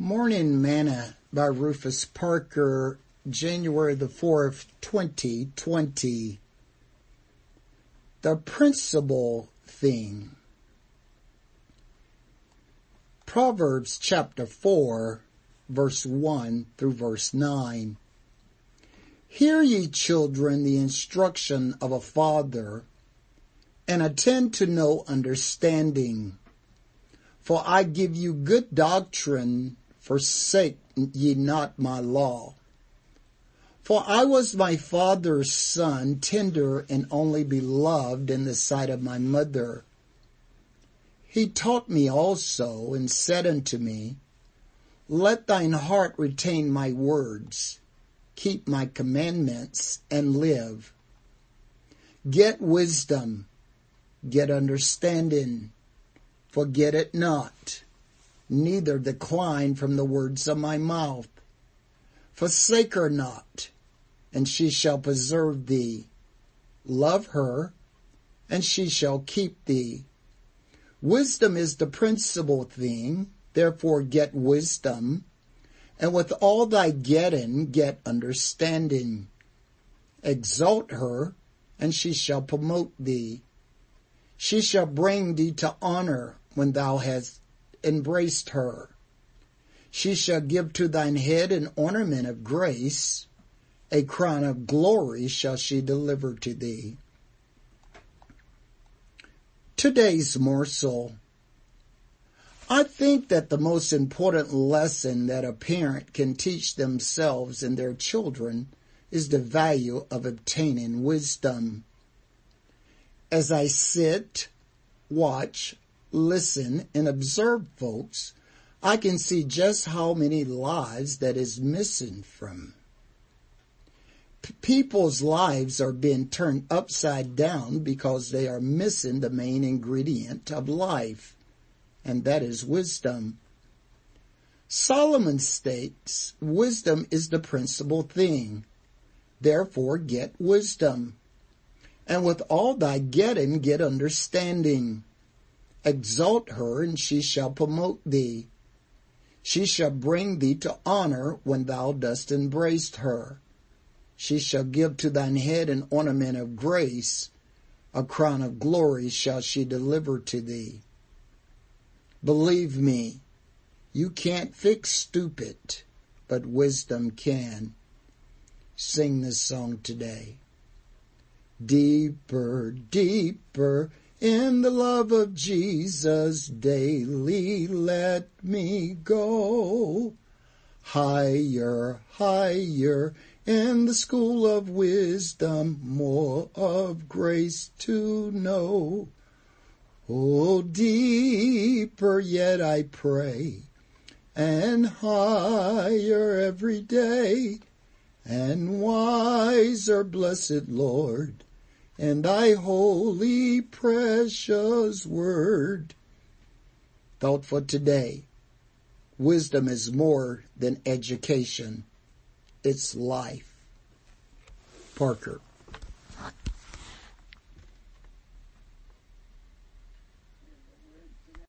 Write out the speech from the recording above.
Morning Manna by Rufus Parker, January the 4th, 2020. The principal thing. Proverbs chapter 4, verse 1 through verse 9. Hear ye children the instruction of a father, and attend to know understanding. For I give you good doctrine forsake ye not my law. For I was my father's son, tender and only beloved in the sight of my mother. He taught me also and said unto me, Let thine heart retain my words, keep my commandments and live. Get wisdom, get understanding, forget it not neither decline from the words of my mouth. Forsake her not, and she shall preserve thee. Love her, and she shall keep thee. Wisdom is the principal thing, therefore get wisdom, and with all thy getting get understanding. Exalt her, and she shall promote thee. She shall bring thee to honor when thou hast embraced her. She shall give to thine head an ornament of grace, a crown of glory shall she deliver to thee. Today's morsel. I think that the most important lesson that a parent can teach themselves and their children is the value of obtaining wisdom. As I sit, watch, listen, and observe folks, I can see just how many lives that is missing from. P- people's lives are being turned upside down because they are missing the main ingredient of life, and that is wisdom. Solomon states, wisdom is the principal thing. Therefore get wisdom. And with all thy getting, get understanding. Exalt her, and she shall promote thee. She shall bring thee to honor when thou dost embrace her. She shall give to thine head an ornament of grace, a crown of glory shall she deliver to thee. Believe me, you can't fix stupid, but wisdom can. Sing this song today. Deeper, deeper in the love of Jesus daily let me go. Higher, higher in the school of wisdom, more of grace to know. Oh, deeper yet I pray, and higher every day, and wiser, blessed Lord, and thy holy precious word. Thought for today. Wisdom is more than education. It's life. Parker.